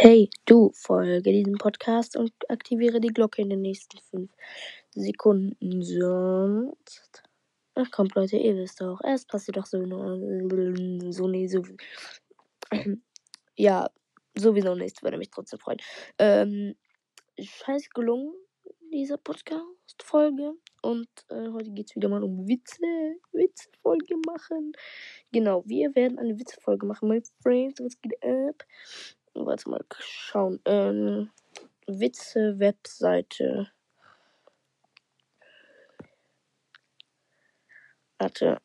Hey, du, folge diesem Podcast und aktiviere die Glocke in den nächsten fünf Sekunden, sonst. Ach kommt, Leute, ihr wisst doch, es passiert doch so, so, nee, so. Ja, sowieso nicht, würde mich trotzdem freuen. Ähm, scheiß gelungen, diese Podcast-Folge. Und äh, heute geht es wieder mal um Witze. Witze-Folge machen. Genau, wir werden eine Witze-Folge machen, my friends. Was geht ab? Warte mal, schauen. Ähm, Witze-Webseite. Warte.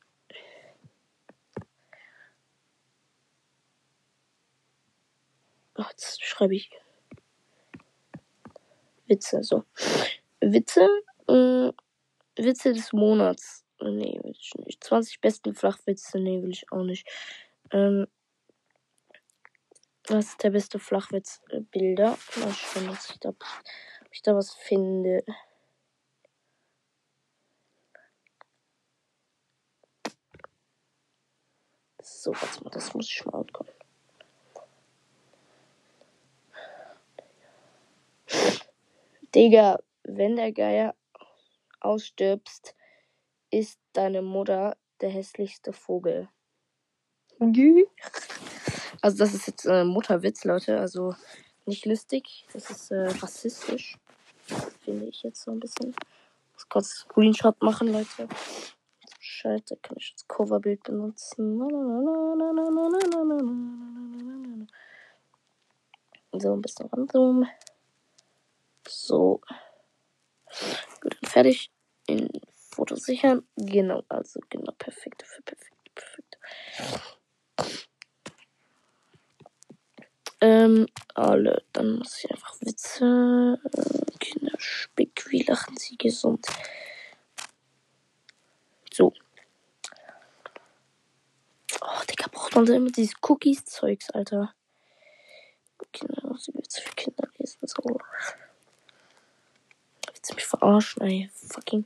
Oh, jetzt schreibe ich Witze. So. Witze. Äh, Witze des Monats. Nee, will ich nicht. 20 besten Flachwitze. Nee, will ich auch nicht. Ähm, was ist der beste Flachwitz? Äh. Mal schauen, dass ich da, ob ich da was finde. So, warte mal, das muss ich mal ankommen. Digga, wenn der Geier ausstirbst, ist deine Mutter der hässlichste Vogel. Also das ist jetzt äh, Mutterwitz, Leute. Also nicht lustig. Das ist äh, rassistisch. Finde ich jetzt so ein bisschen. Ich muss kurz Screenshot machen, Leute. Bescheid, da kann ich das Coverbild benutzen. So, ein bisschen ranzoomen. So. Gut, dann fertig. In Foto sichern. Genau, also genau, perfekt, perfekt, perfekt. Ähm, alle, dann muss ich einfach Witze. Äh, Kinder, Spick, wie lachen sie gesund? So. Oh, Digga, braucht man so immer dieses Cookies-Zeugs, Alter. Kinder, sie Witze für Kinder lesen, so. Willst du mich verarschen, ey? Fucking.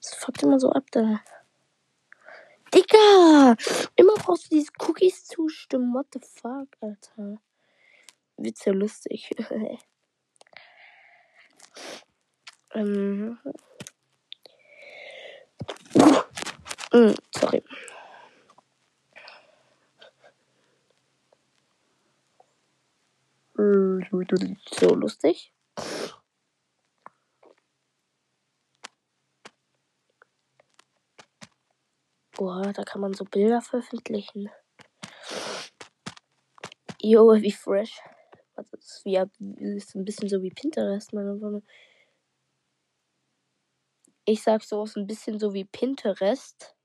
Das fuckt immer so ab, da. Digga! Immer brauchst du dieses Cookies zustimmen. What the fuck, Alter? Witze lustig. ähm. Mm, sorry. So lustig. Boah, da kann man so Bilder veröffentlichen. Jo, wie fresh. Also das ist, ist ein bisschen so wie Pinterest, meine Freunde. Ich sag so, ist ein bisschen so wie Pinterest.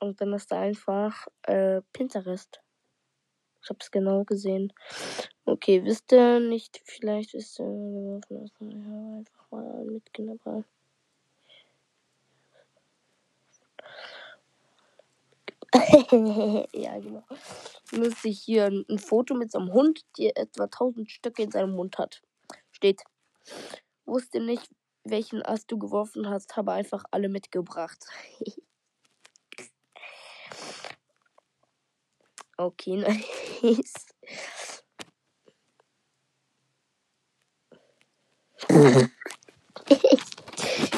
Und dann ist da einfach äh, Pinterest. Ich hab's genau gesehen. Okay, wisst ihr nicht, vielleicht wisst ihr, einfach mal mitgenommen. ja, genau. Müsste ich hier ein, ein, Foto mit so einem Hund, der etwa 1000 Stücke in seinem Mund hat. Steht. Wusste nicht, welchen Ast du geworfen hast, habe einfach alle mitgebracht. okay, nice.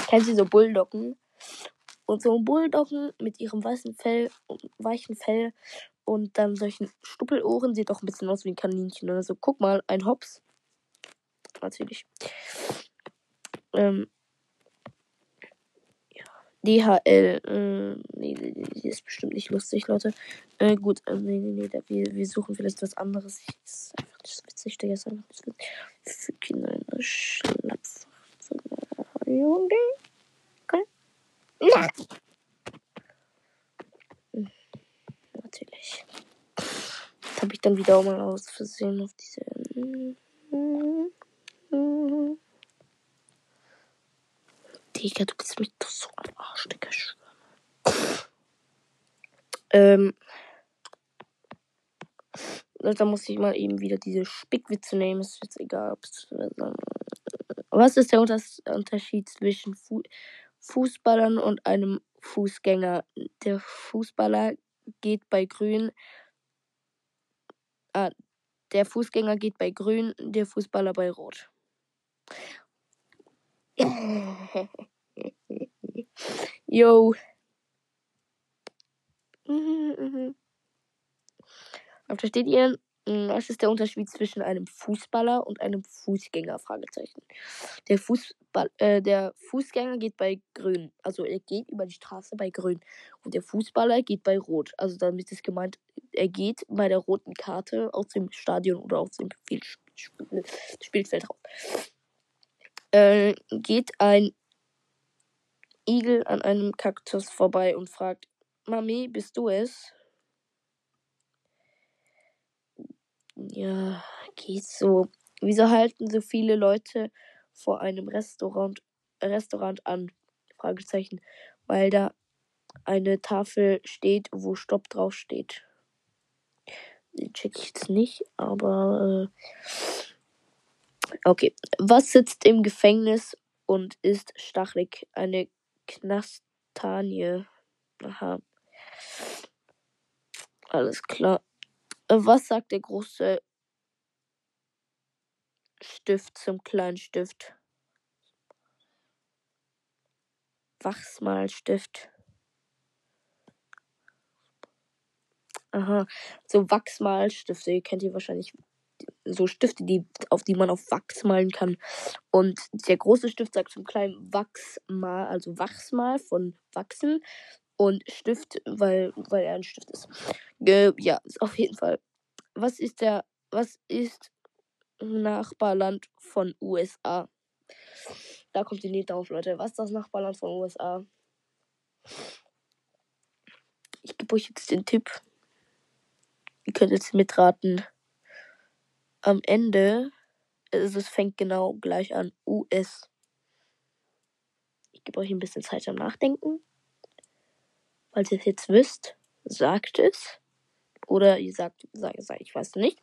Kennst du so Bulldoggen? Und so Bulldoggen mit ihrem weißen Fell, weichen Fell und dann solchen Stuppelohren sieht doch ein bisschen aus wie ein Kaninchen. Also guck mal, ein Hops. Natürlich. Ähm, ja. DHL. Äh, nee, die ist bestimmt nicht lustig, Leute. Äh, gut, äh, nee, nee, nee, wir, wir suchen vielleicht was anderes. Das ist einfach nicht so witzig, Digga. Ist einfach nicht so witzig. Für Kinder in der Schlapf. Junge. Natürlich. Das habe ich dann wieder mal aus Versehen auf diese. Digga, du bist mich doch so am Arsch, Digga. Ähm. Da muss ich mal eben wieder diese Spickwitze nehmen. Ist jetzt egal, Was ist der Unterschied zwischen Fu Fußballern und einem Fußgänger. Der Fußballer geht bei grün. Ah, der Fußgänger geht bei grün, der Fußballer bei rot. Yo. Versteht ihr? Was ist der Unterschied zwischen einem Fußballer und einem Fußgänger? Fragezeichen. Der, Fußball, äh, der Fußgänger geht bei Grün. Also er geht über die Straße bei Grün. Und der Fußballer geht bei Rot. Also damit ist gemeint, er geht bei der roten Karte aus dem Stadion oder aus dem Spielfeld raus. Äh, geht ein Igel an einem Kaktus vorbei und fragt, Mami, bist du es? Ja, geht so. Wieso halten so viele Leute vor einem Restaurant, Restaurant an? Fragezeichen. Weil da eine Tafel steht, wo Stopp drauf steht. Check ich jetzt nicht, aber äh okay. Was sitzt im Gefängnis und ist stachelig? Eine Knastanie. Aha. Alles klar. Äh, was sagt der große Stift zum kleinen Stift? Wachsmalstift. Aha, so Wachsmalstifte, ihr kennt ihr wahrscheinlich so Stifte, die, auf die man auf Wachs malen kann. Und der große Stift sagt zum kleinen Wachsmal, also Wachsmal von Wachsen und Stift, weil, weil er ein Stift ist. Äh, ja, auf jeden Fall. Was ist der, was ist Nachbarland von USA? Da kommt die Lied drauf, Leute. Was ist das Nachbarland von USA? Ich gebe euch jetzt den Tipp. Ihr könnt jetzt mitraten. Am Ende, also es fängt genau gleich an. US. Ich gebe euch ein bisschen Zeit zum Nachdenken. Falls ihr es jetzt wisst, sagt es. Oder ihr sagt, sag, sag, ich weiß nicht.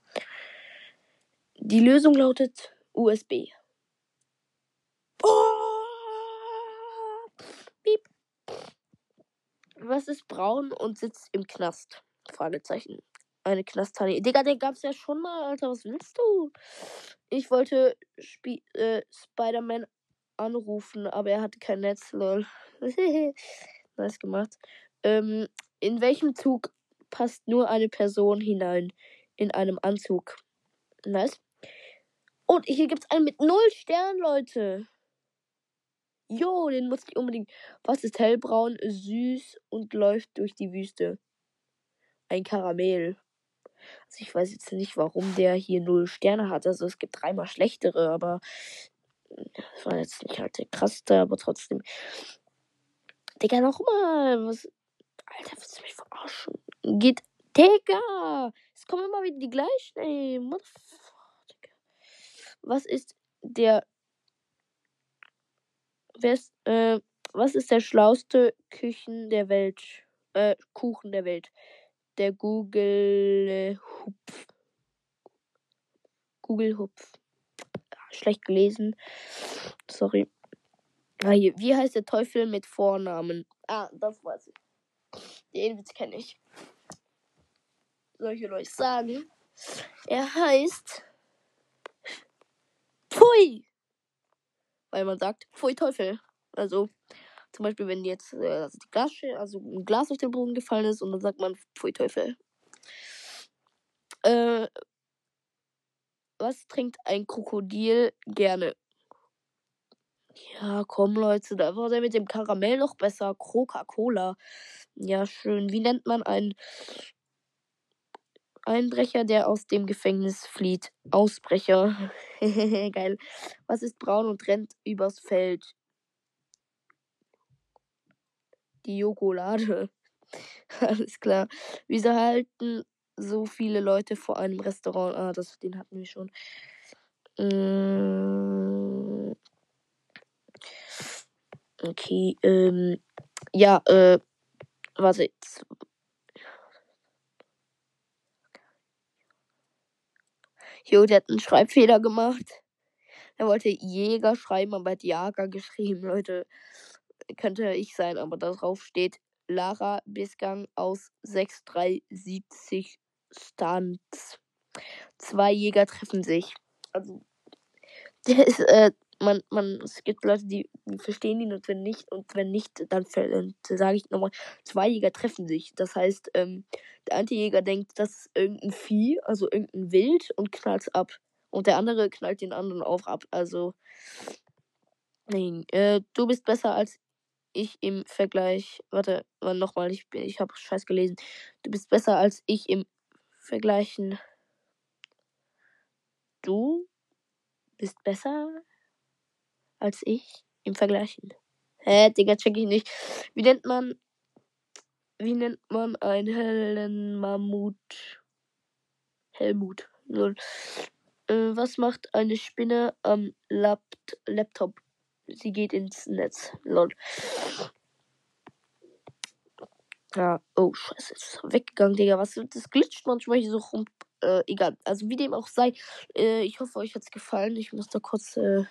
Die Lösung lautet USB. Oh! Piep. Was ist braun und sitzt im Knast? Fragezeichen. Eine Knasttani. Digga, den gab's ja schon mal, Alter. Was willst du? Ich wollte äh, Spider-Man anrufen, aber er hatte kein Netz, lol. nice gemacht. Ähm, in welchem Zug passt nur eine Person hinein? In einem Anzug. Nice. Und hier gibt es einen mit 0 Sternen, Leute. Jo, den muss ich unbedingt. Was ist hellbraun, süß und läuft durch die Wüste? Ein Karamell. Also ich weiß jetzt nicht, warum der hier 0 Sterne hat. Also es gibt dreimal schlechtere, aber das war jetzt nicht halt der krasseste, aber trotzdem. Digga, nochmal. Was, Alter, willst du mich verarschen? Geht. Digga! Es kommen immer wieder die gleichen, ey. Was ist der. Wer ist, äh, was ist der schlauste Küchen der Welt? Äh, Kuchen der Welt. Der Google Hupf. Google Hupf. Schlecht gelesen. Sorry. Ah. Wie heißt der Teufel mit Vornamen? Ah, das weiß ich. Den Witz kenne ich. Soll ich euch sagen? Er heißt Pfui. Weil man sagt, Pfui Teufel. Also, zum Beispiel, wenn jetzt äh, also die Glas, also ein Glas auf den Boden gefallen ist und dann sagt man Pfui Teufel. Äh, was trinkt ein Krokodil gerne? Ja, komm, Leute, da war der mit dem Karamell noch besser. Coca-Cola. Ja, schön. Wie nennt man einen Einbrecher, der aus dem Gefängnis flieht? Ausbrecher. Geil. Was ist braun und rennt übers Feld? Die Jokolade. Alles klar. Wieso halten so viele Leute vor einem Restaurant? Ah, das, den hatten wir schon. Mm. Okay, ähm. Ja, äh. Warte. Jo, der hat einen Schreibfehler gemacht. Er wollte Jäger schreiben, aber hat Jager geschrieben, Leute. Könnte ich sein, aber darauf steht Lara Bisgang aus 6370 Stunts. Zwei Jäger treffen sich. Also, der ist, äh, man, man, es gibt Leute, die verstehen ihn und wenn nicht, und wenn nicht, dann sage ich nochmal, zwei Jäger treffen sich. Das heißt, ähm, der eine Jäger denkt, das ist irgendein Vieh, also irgendein Wild und knallt ab. Und der andere knallt den anderen auch ab. Also, nein, äh, du bist besser als ich im Vergleich. Warte, nochmal, ich, ich habe scheiß gelesen. Du bist besser als ich im Vergleichen. Du bist besser als ich im Vergleichen. Hä, Digga, check ich nicht. Wie nennt man. Wie nennt man einen hellen Mammut? Helmut. Null. Äh, was macht eine Spinne am Lapt Laptop? Sie geht ins Netz. Lol. Ja, oh, scheiße, ist weggegangen, Digga. Was, das glitscht manchmal hier so rum. Äh, egal. Also, wie dem auch sei. Äh, ich hoffe, euch hat's gefallen. Ich muss da kurz. Äh,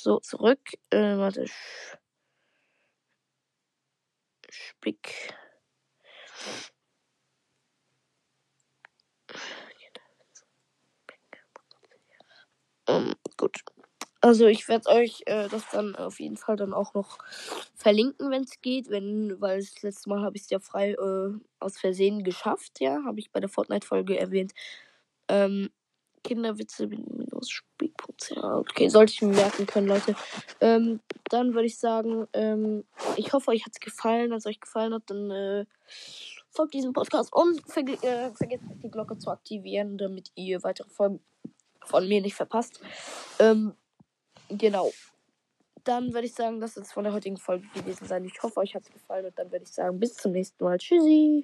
so, zurück. Äh, warte. Spick. Ähm, gut. Also ich werde euch äh, das dann auf jeden Fall dann auch noch verlinken, wenn es geht, wenn, weil das letzte Mal habe ich es ja frei äh, aus Versehen geschafft, ja, habe ich bei der Fortnite-Folge erwähnt. Ähm, Kinderwitze minus Spielpunkt. okay, sollte ich mir merken können, Leute. Ähm, dann würde ich sagen, ähm, ich hoffe, euch hat es gefallen. Wenn es euch gefallen hat, dann äh, folgt diesem Podcast und verge äh, vergesst die Glocke zu aktivieren, damit ihr weitere Folgen von mir nicht verpasst. Ähm, genau. Dann würde ich sagen, das ist von der heutigen Folge gewesen sein. Ich hoffe, euch hat es gefallen und dann würde ich sagen, bis zum nächsten Mal. Tschüssi.